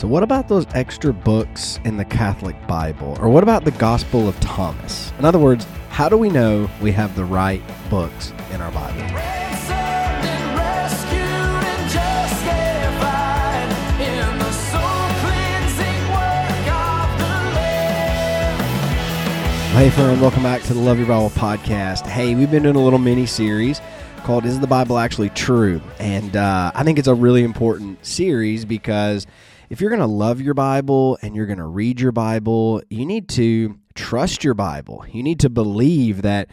So, what about those extra books in the Catholic Bible? Or what about the Gospel of Thomas? In other words, how do we know we have the right books in our Bible? Ransomed and rescued and justified in the soul-cleansing work of the Lamb. Hey, friend, welcome back to the Love Your Bible podcast. Hey, we've been doing a little mini series called Is the Bible Actually True? And uh, I think it's a really important series because if you're going to love your Bible and you're going to read your Bible, you need to trust your Bible. You need to believe that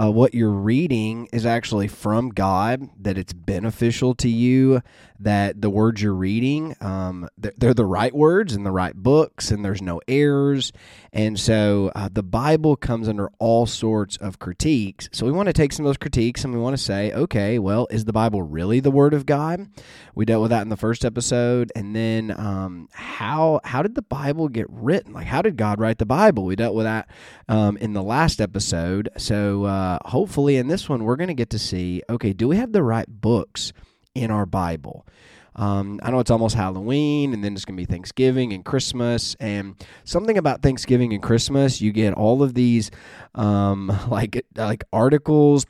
uh, what you're reading is actually from God, that it's beneficial to you, that the words you're reading, um, they're, the right words in the right books, and there's no errors. And so uh, the Bible comes under all sorts of critiques. So we want to take some of those critiques and we want to say, okay, well, is the Bible really the Word of God? We dealt with that in the first episode, and then um, how how did the Bible get written? Like, how did God write the Bible? We dealt with that um, in the last episode. So uh, hopefully, in this one, we're going to get to see, okay, do we have the right books in our Bible? Um, I know it's almost Halloween, and then it's going to be Thanksgiving and Christmas. And something about Thanksgiving and Christmas, you get all of these um, like like articles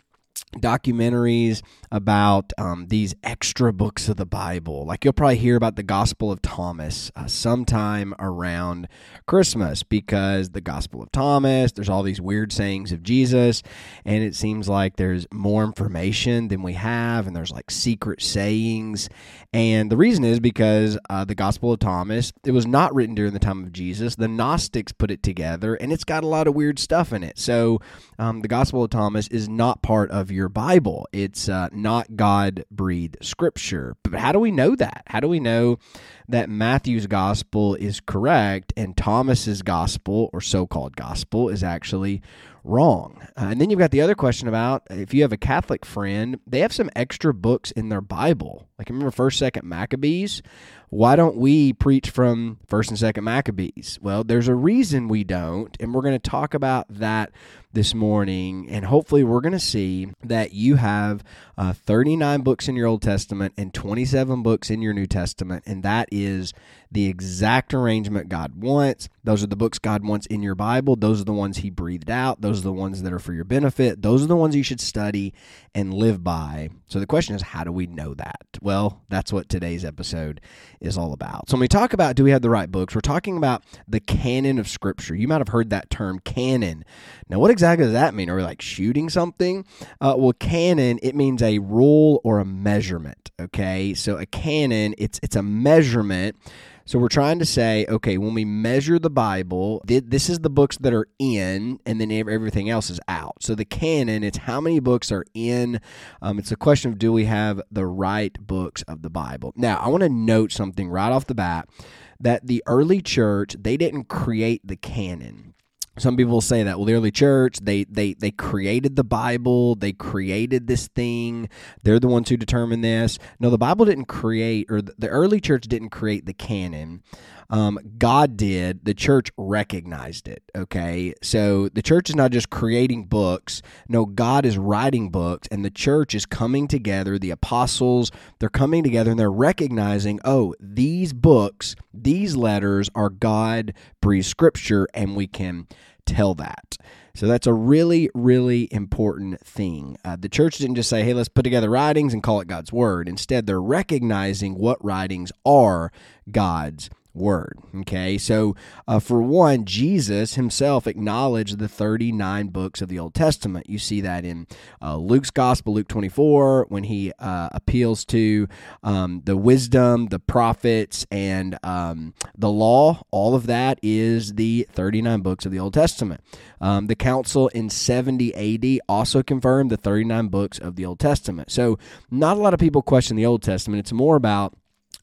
documentaries about um, these extra books of the Bible. Like you'll probably hear about the Gospel of Thomas uh, sometime around Christmas because the Gospel of Thomas, there's all these weird sayings of Jesus, and it seems like there's more information than we have, and there's like secret sayings. And the reason is because uh, the Gospel of Thomas, it was not written during the time of Jesus. The Gnostics put it together, and it's got a lot of weird stuff in it. So um, the Gospel of Thomas is not part of your Bible. It's uh, not God breathed scripture. But how do we know that? How do we know that Matthew's gospel is correct and Thomas's gospel or so called gospel is actually wrong? Uh, and then you've got the other question about if you have a Catholic friend, they have some extra books in their Bible. Like remember first, second Maccabees? Why don't we preach from first and second Maccabees? Well, there's a reason we don't, and we're going to talk about that this morning. And hopefully, we're going to see that you have uh, 39 books in your Old Testament and 27 books in your New Testament, and that is the exact arrangement God wants. Those are the books God wants in your Bible. Those are the ones He breathed out. Those are the ones that are for your benefit. Those are the ones you should study and live by. So the question is, how do we know that? Well, that's what today's episode is all about. So when we talk about do we have the right books, we're talking about the canon of Scripture. You might have heard that term canon. Now, what exactly does that mean? Are we like shooting something? Uh, well, canon it means a rule or a measurement. Okay, so a canon it's it's a measurement. So we're trying to say, okay, when we measure the Bible, this is the books that are in, and then everything else is out. So the canon, it's how many books are in. Um, it's a question of do we have the right books of the Bible. Now, I want to note something right off the bat that the early church they didn't create the canon some people say that well the early church they they they created the bible they created this thing they're the ones who determine this. No the bible didn't create or the early church didn't create the canon um, god did the church recognized it okay so the church is not just creating books no god is writing books and the church is coming together the apostles they're coming together and they're recognizing oh these books these letters are god breathed scripture and we can tell that. So that's a really, really important thing. Uh, the church didn't just say, hey, let's put together writings and call it God's word. Instead, they're recognizing what writings are God's word. Okay, so uh, for one, Jesus himself acknowledged the 39 books of the Old Testament. You see that in uh, Luke's Gospel, Luke 24, when he uh, appeals to um, the wisdom, the prophets, and um, the law. All of that is the 39 books of the Old Testament. Um, the council in 70 AD also confirmed the 39 books of the Old Testament. So, not a lot of people question the Old Testament. It's more about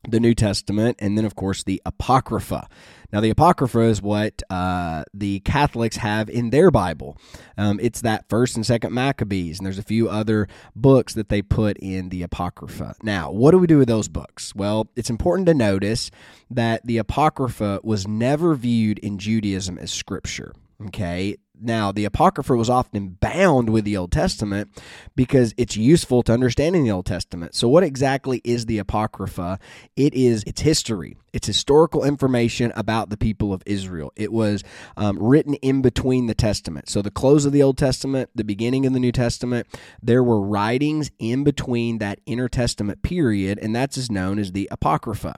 the New Testament, and then, of course, the Apocrypha. Now, the Apocrypha is what uh, the Catholics have in their Bible. Um, it's that first and second Maccabees, and there's a few other books that they put in the Apocrypha. Now, what do we do with those books? Well, it's important to notice that the Apocrypha was never viewed in Judaism as scripture. Okay, Now, the Apocrypha was often bound with the Old Testament because it's useful to understanding the Old Testament. So, what exactly is the Apocrypha? It is its history. It's historical information about the people of Israel. It was um, written in between the Testament. So, the close of the Old Testament, the beginning of the New Testament, there were writings in between that intertestament period, and that's as known as the Apocrypha.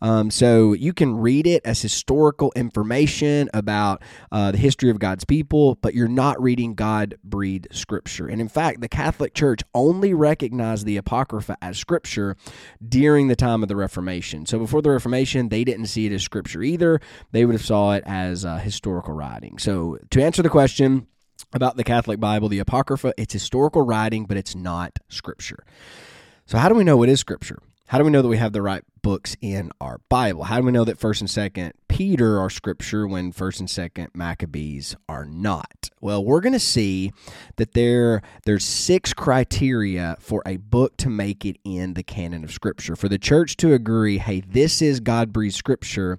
Um, so, you can read it as historical information about uh, the history of God's people, but you're not reading God breathed scripture. And in fact, the Catholic Church only recognized the Apocrypha as scripture during the time of the Reformation. So, before the Reformation, they didn't see it as scripture either. They would have saw it as uh, historical writing. So, to answer the question about the Catholic Bible, the Apocrypha, it's historical writing, but it's not scripture. So, how do we know what is scripture? How do we know that we have the right books in our Bible? How do we know that First and Second Peter are Scripture when First and Second Maccabees are not? Well, we're going to see that there there's six criteria for a book to make it in the canon of Scripture. For the church to agree, hey, this is God breathed Scripture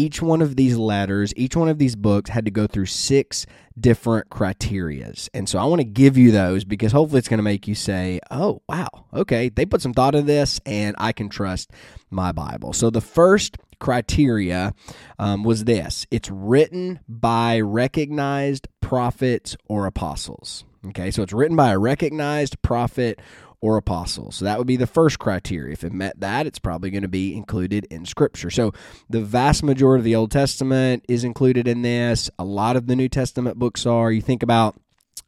each one of these letters, each one of these books had to go through six different criterias. And so I want to give you those because hopefully it's going to make you say, oh, wow, okay, they put some thought into this and I can trust my Bible. So the first criteria um, was this it's written by recognized prophets or apostles. Okay, so it's written by a recognized prophet or apostle. So that would be the first criteria. If it met that, it's probably going to be included in Scripture. So the vast majority of the Old Testament is included in this. A lot of the New Testament books are. You think about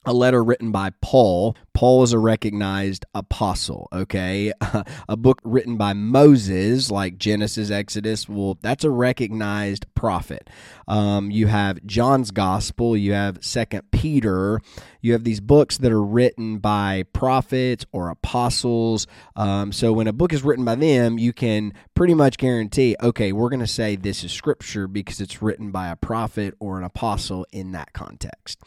a letter written by Paul. Paul is a recognized apostle, okay? a book written by Moses, like Genesis, Exodus, well, that's a recognized prophet. Um, you have John's Gospel, you have Second Peter, you have these books that are written by prophets or apostles. Um, so when a book is written by them, you can pretty much guarantee, okay, we're going to say this is scripture because it's written by a prophet or an apostle in that context.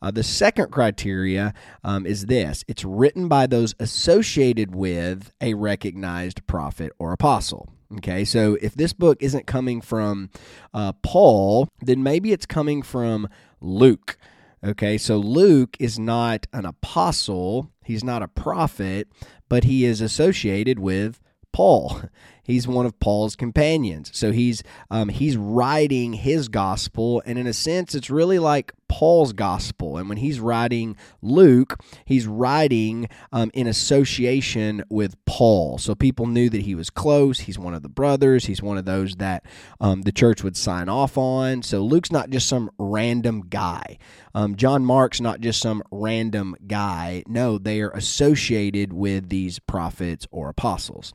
Uh, the second criteria um, is this it's written by those associated with a recognized prophet or apostle. Okay, so if this book isn't coming from uh, Paul, then maybe it's coming from Luke. Okay, so Luke is not an apostle, he's not a prophet, but he is associated with Paul. He's one of Paul's companions. So he's um, he's writing his gospel, and in a sense, it's really like Paul's gospel. And when he's writing Luke, he's writing um, in association with Paul. So people knew that he was close. He's one of the brothers. He's one of those that um, the church would sign off on. So Luke's not just some random guy. Um, John Mark's not just some random guy. No, they are associated with these prophets or apostles.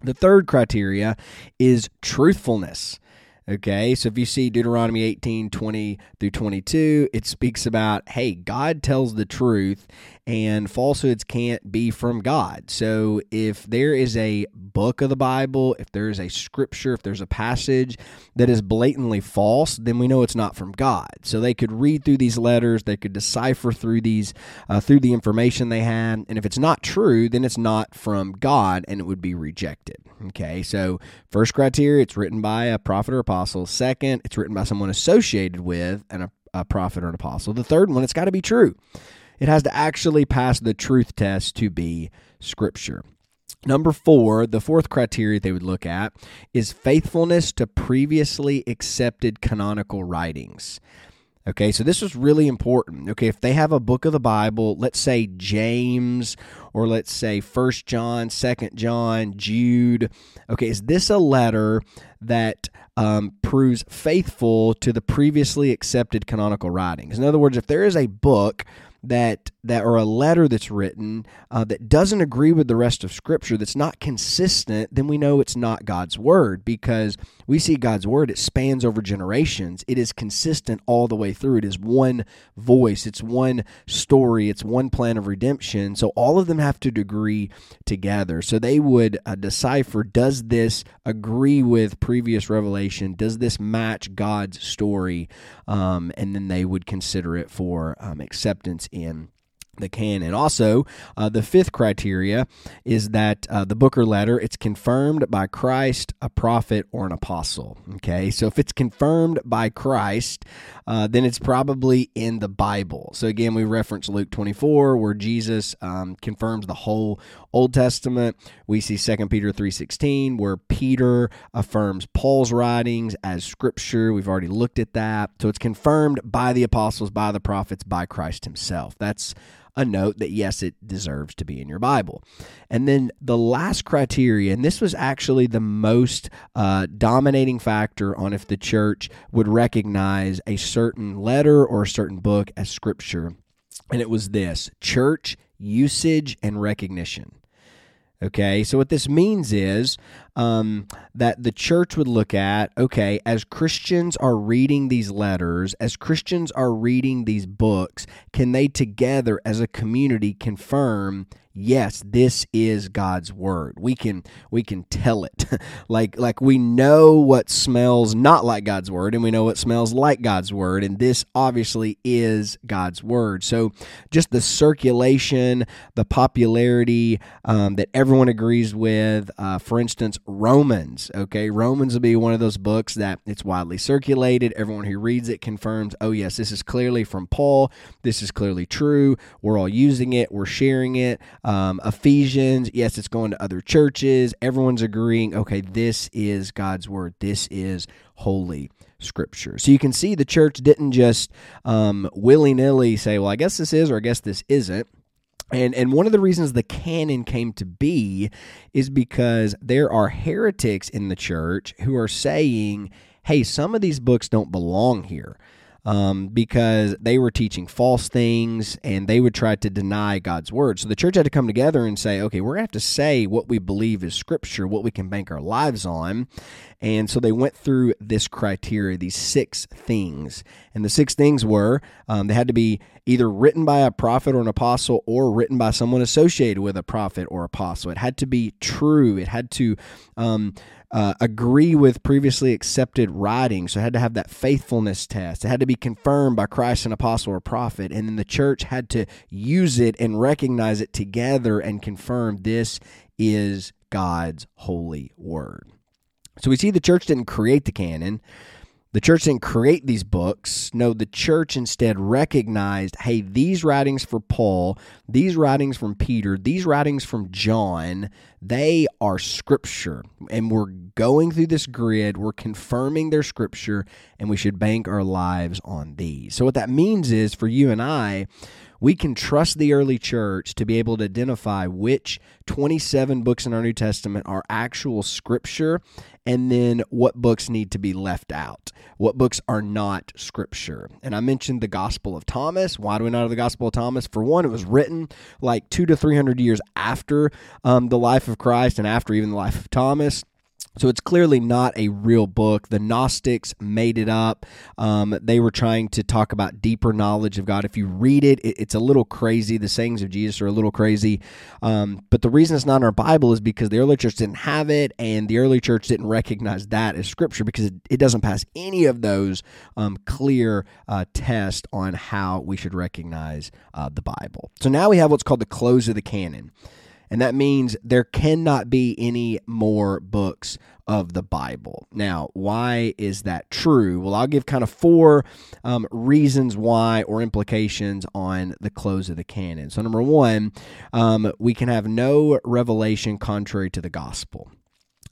The third criteria is truthfulness. Okay, so if you see Deuteronomy 18 20 through 22, it speaks about, hey, God tells the truth and falsehoods can't be from God. So if there is a book of the Bible, if there is a scripture, if there's a passage that is blatantly false, then we know it's not from God. So they could read through these letters, they could decipher through these uh, through the information they had, and if it's not true, then it's not from God and it would be rejected. Okay, so first criteria, it's written by a prophet or apostle. Second, it's written by someone associated with an, a prophet or an apostle. The third one, it's got to be true. It has to actually pass the truth test to be scripture. Number four, the fourth criteria they would look at is faithfulness to previously accepted canonical writings. Okay, so this was really important. Okay, if they have a book of the Bible, let's say James or let's say First John, Second John, Jude. Okay, is this a letter that um, proves faithful to the previously accepted canonical writings? In other words, if there is a book that that or a letter that's written uh, that doesn't agree with the rest of scripture that's not consistent then we know it's not god's word because we see god's word it spans over generations. It is consistent all the way through. It is one voice. It's one story. It's one plan of redemption. So all of them have to agree together. So they would uh, decipher does this agree with previous revelation? Does this match god's story? Um, and then they would consider it for um, acceptance in the canon. Also, uh, the fifth criteria is that uh, the book or letter it's confirmed by Christ, a prophet, or an apostle. Okay, so if it's confirmed by Christ, uh, then it's probably in the Bible. So again, we reference Luke twenty four where Jesus um, confirms the whole Old Testament. We see Second Peter three sixteen where Peter affirms Paul's writings as scripture. We've already looked at that. So it's confirmed by the apostles, by the prophets, by Christ Himself. That's a note that yes, it deserves to be in your Bible. And then the last criteria, and this was actually the most uh, dominating factor on if the church would recognize a certain letter or a certain book as scripture, and it was this church usage and recognition. Okay, so what this means is um, that the church would look at okay, as Christians are reading these letters, as Christians are reading these books, can they together as a community confirm? Yes, this is God's word. We can we can tell it, like like we know what smells not like God's word, and we know what smells like God's word, and this obviously is God's word. So, just the circulation, the popularity um, that everyone agrees with. Uh, for instance, Romans. Okay, Romans will be one of those books that it's widely circulated. Everyone who reads it confirms, oh yes, this is clearly from Paul. This is clearly true. We're all using it. We're sharing it. Ephesians, yes, it's going to other churches. Everyone's agreeing, okay, this is God's word. This is holy scripture. So you can see the church didn't just um, willy nilly say, well, I guess this is or I guess this isn't. And and one of the reasons the canon came to be is because there are heretics in the church who are saying, "Hey, some of these books don't belong here." Um, because they were teaching false things and they would try to deny God's word. So the church had to come together and say, okay, we're going to have to say what we believe is scripture, what we can bank our lives on. And so they went through this criteria, these six things. And the six things were um, they had to be either written by a prophet or an apostle or written by someone associated with a prophet or apostle. It had to be true. It had to um, uh, agree with previously accepted writings. So it had to have that faithfulness test. It had to be confirmed by Christ, an apostle or prophet. And then the church had to use it and recognize it together and confirm this is God's holy word. So we see the church didn't create the canon. The church didn't create these books. No, the church instead recognized hey, these writings for Paul, these writings from Peter, these writings from John, they are scripture. And we're going through this grid, we're confirming their scripture, and we should bank our lives on these. So, what that means is for you and I, we can trust the early church to be able to identify which 27 books in our New Testament are actual scripture and then what books need to be left out. What books are not scripture. And I mentioned the Gospel of Thomas. Why do we not have the Gospel of Thomas? For one, it was written like two to 300 years after um, the life of Christ and after even the life of Thomas. So it's clearly not a real book. The Gnostics made it up. Um, they were trying to talk about deeper knowledge of God. If you read it, it it's a little crazy. The sayings of Jesus are a little crazy. Um, but the reason it's not in our Bible is because the early church didn't have it, and the early church didn't recognize that as Scripture because it, it doesn't pass any of those um, clear uh, tests on how we should recognize uh, the Bible. So now we have what's called the close of the canon. And that means there cannot be any more books of the Bible. Now, why is that true? Well, I'll give kind of four um, reasons why or implications on the close of the canon. So, number one, um, we can have no revelation contrary to the gospel.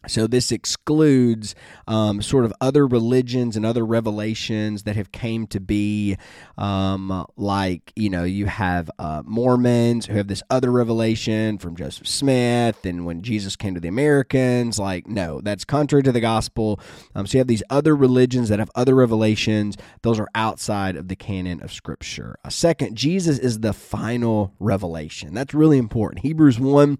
So this excludes um, sort of other religions and other revelations that have came to be, um, like you know you have uh, Mormons who have this other revelation from Joseph Smith, and when Jesus came to the Americans, like no, that's contrary to the gospel. Um, so you have these other religions that have other revelations; those are outside of the canon of Scripture. A second, Jesus is the final revelation. That's really important. Hebrews one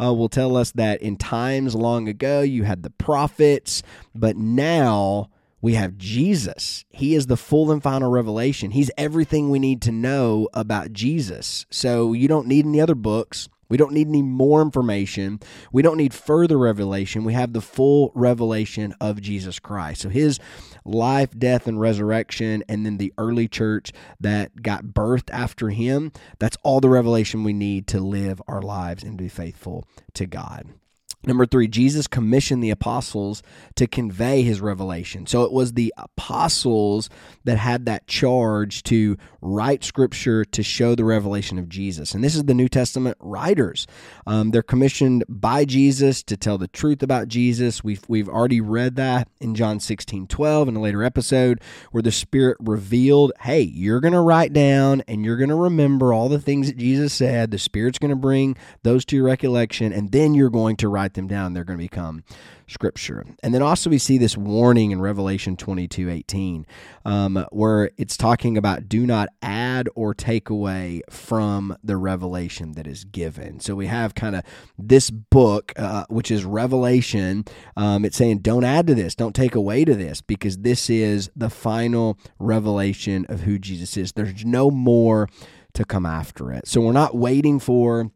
uh, will tell us that in times long ago you had the prophets, but now we have Jesus. He is the full and final revelation. He's everything we need to know about Jesus. So you don't need any other books. We don't need any more information. We don't need further revelation. We have the full revelation of Jesus Christ. So his life, death, and resurrection, and then the early church that got birthed after him, that's all the revelation we need to live our lives and be faithful to God. Number three, Jesus commissioned the apostles to convey his revelation. So it was the apostles that had that charge to write scripture to show the revelation of Jesus. And this is the New Testament writers. Um, they're commissioned by Jesus to tell the truth about Jesus. We've, we've already read that in John 16 12 in a later episode where the Spirit revealed, hey, you're going to write down and you're going to remember all the things that Jesus said. The Spirit's going to bring those to your recollection, and then you're going to write them down. They're going to become scripture. And then also we see this warning in Revelation 22 18, um, where it's talking about do not add or take away from the revelation that is given. So we have kind of this book, uh, which is Revelation. Um, it's saying don't add to this, don't take away to this, because this is the final revelation of who Jesus is. There's no more to come after it. So we're not waiting for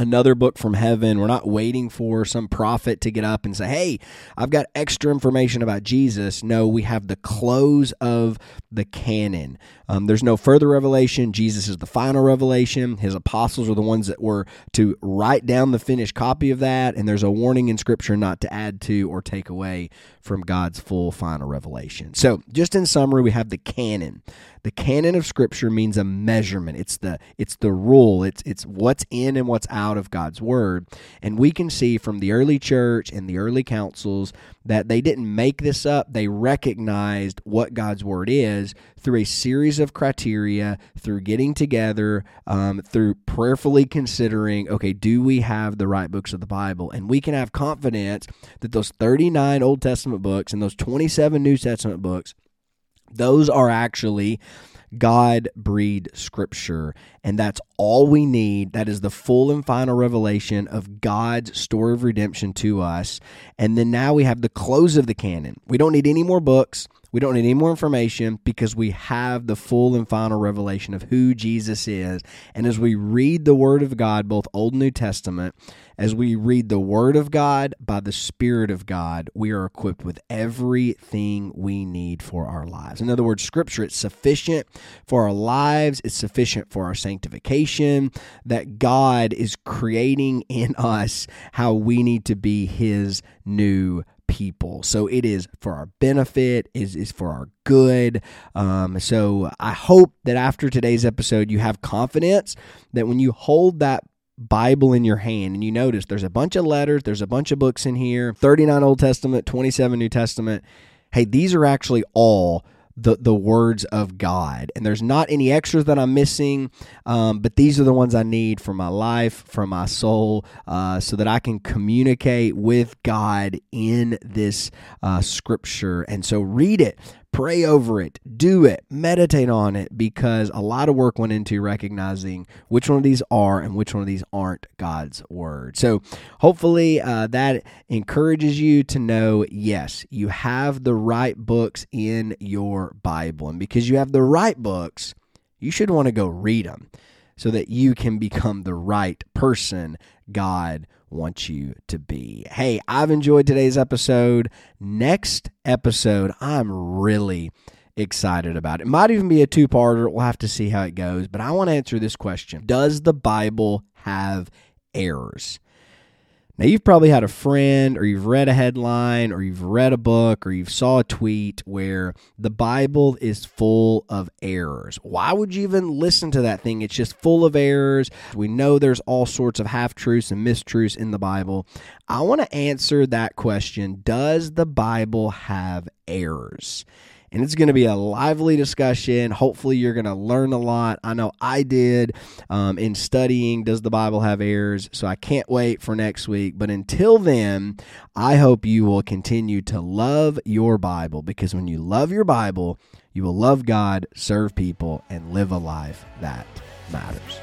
another book from heaven. We're not waiting for some prophet to get up and say, Hey, I've got extra information about Jesus. No, we have the close of the canon. Um, there's no further revelation. Jesus is the final revelation. His apostles are the ones that were to write down the finished copy of that. And there's a warning in Scripture not to add to or take away from God's full final revelation. So, just in summary, we have the canon. The canon of Scripture means a measurement. It's the it's the rule. It's it's what's in and what's out of God's word. And we can see from the early church and the early councils that they didn't make this up. They recognized what God's word is through a series of criteria, through getting together, um, through prayerfully considering, okay, do we have the right books of the Bible? And we can have confidence that those 39 Old Testament books and those 27 New Testament books those are actually God breathed scripture. And that's all we need. That is the full and final revelation of God's story of redemption to us. And then now we have the close of the canon. We don't need any more books. We don't need any more information because we have the full and final revelation of who Jesus is. And as we read the Word of God, both Old and New Testament, as we read the Word of God by the Spirit of God, we are equipped with everything we need for our lives. In other words, Scripture, it's sufficient for our lives, it's sufficient for our sanctification, that God is creating in us how we need to be His new people. So it is for our benefit, is is for our good. Um, so I hope that after today's episode, you have confidence that when you hold that Bible in your hand and you notice there's a bunch of letters, there's a bunch of books in here, 39 Old Testament, 27 New Testament. Hey, these are actually all the the words of God. And there's not any extras that I'm missing, um, but these are the ones I need for my life, for my soul, uh, so that I can communicate with God in this uh, scripture. And so read it. Pray over it, do it, meditate on it, because a lot of work went into recognizing which one of these are and which one of these aren't God's word. So, hopefully, uh, that encourages you to know yes, you have the right books in your Bible. And because you have the right books, you should want to go read them so that you can become the right person God wants you to be. Hey, I've enjoyed today's episode. Next episode, I'm really excited about. It might even be a two-parter. We'll have to see how it goes, but I want to answer this question. Does the Bible have errors? Now, you've probably had a friend, or you've read a headline, or you've read a book, or you've saw a tweet where the Bible is full of errors. Why would you even listen to that thing? It's just full of errors. We know there's all sorts of half truths and mistruths in the Bible. I want to answer that question Does the Bible have errors? And it's going to be a lively discussion. Hopefully, you're going to learn a lot. I know I did um, in studying. Does the Bible have errors? So I can't wait for next week. But until then, I hope you will continue to love your Bible because when you love your Bible, you will love God, serve people, and live a life that matters.